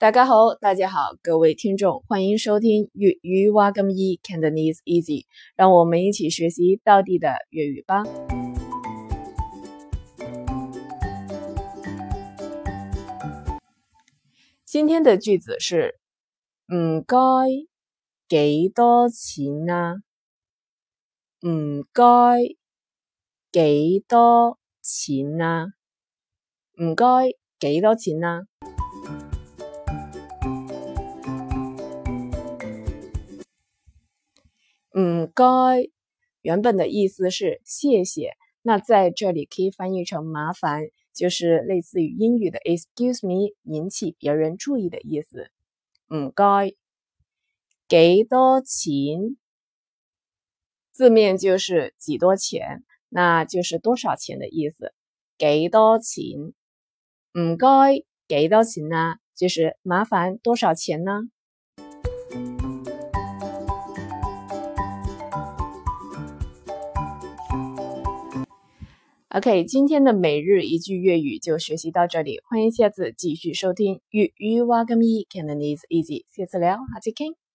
大家好，大家好，各位听众，欢迎收听粤语挖根一 Cantonese Easy，让我们一起学习到底的粤语吧。今天的句子是唔该几多钱啊？唔该几多钱啊？唔该几多钱啊？唔该，原本的意思是谢谢，那在这里可以翻译成麻烦，就是类似于英语的 excuse me，引起别人注意的意思。唔该，几多钱？字面就是几多钱，那就是多少钱的意思。几多钱？唔该，几多钱呢？就是麻烦多少钱呢？OK，今天的每日一句粤语就学习到这里，欢迎下次继续收听粤语挖个咪，Cantonese Easy，下次聊，下次见。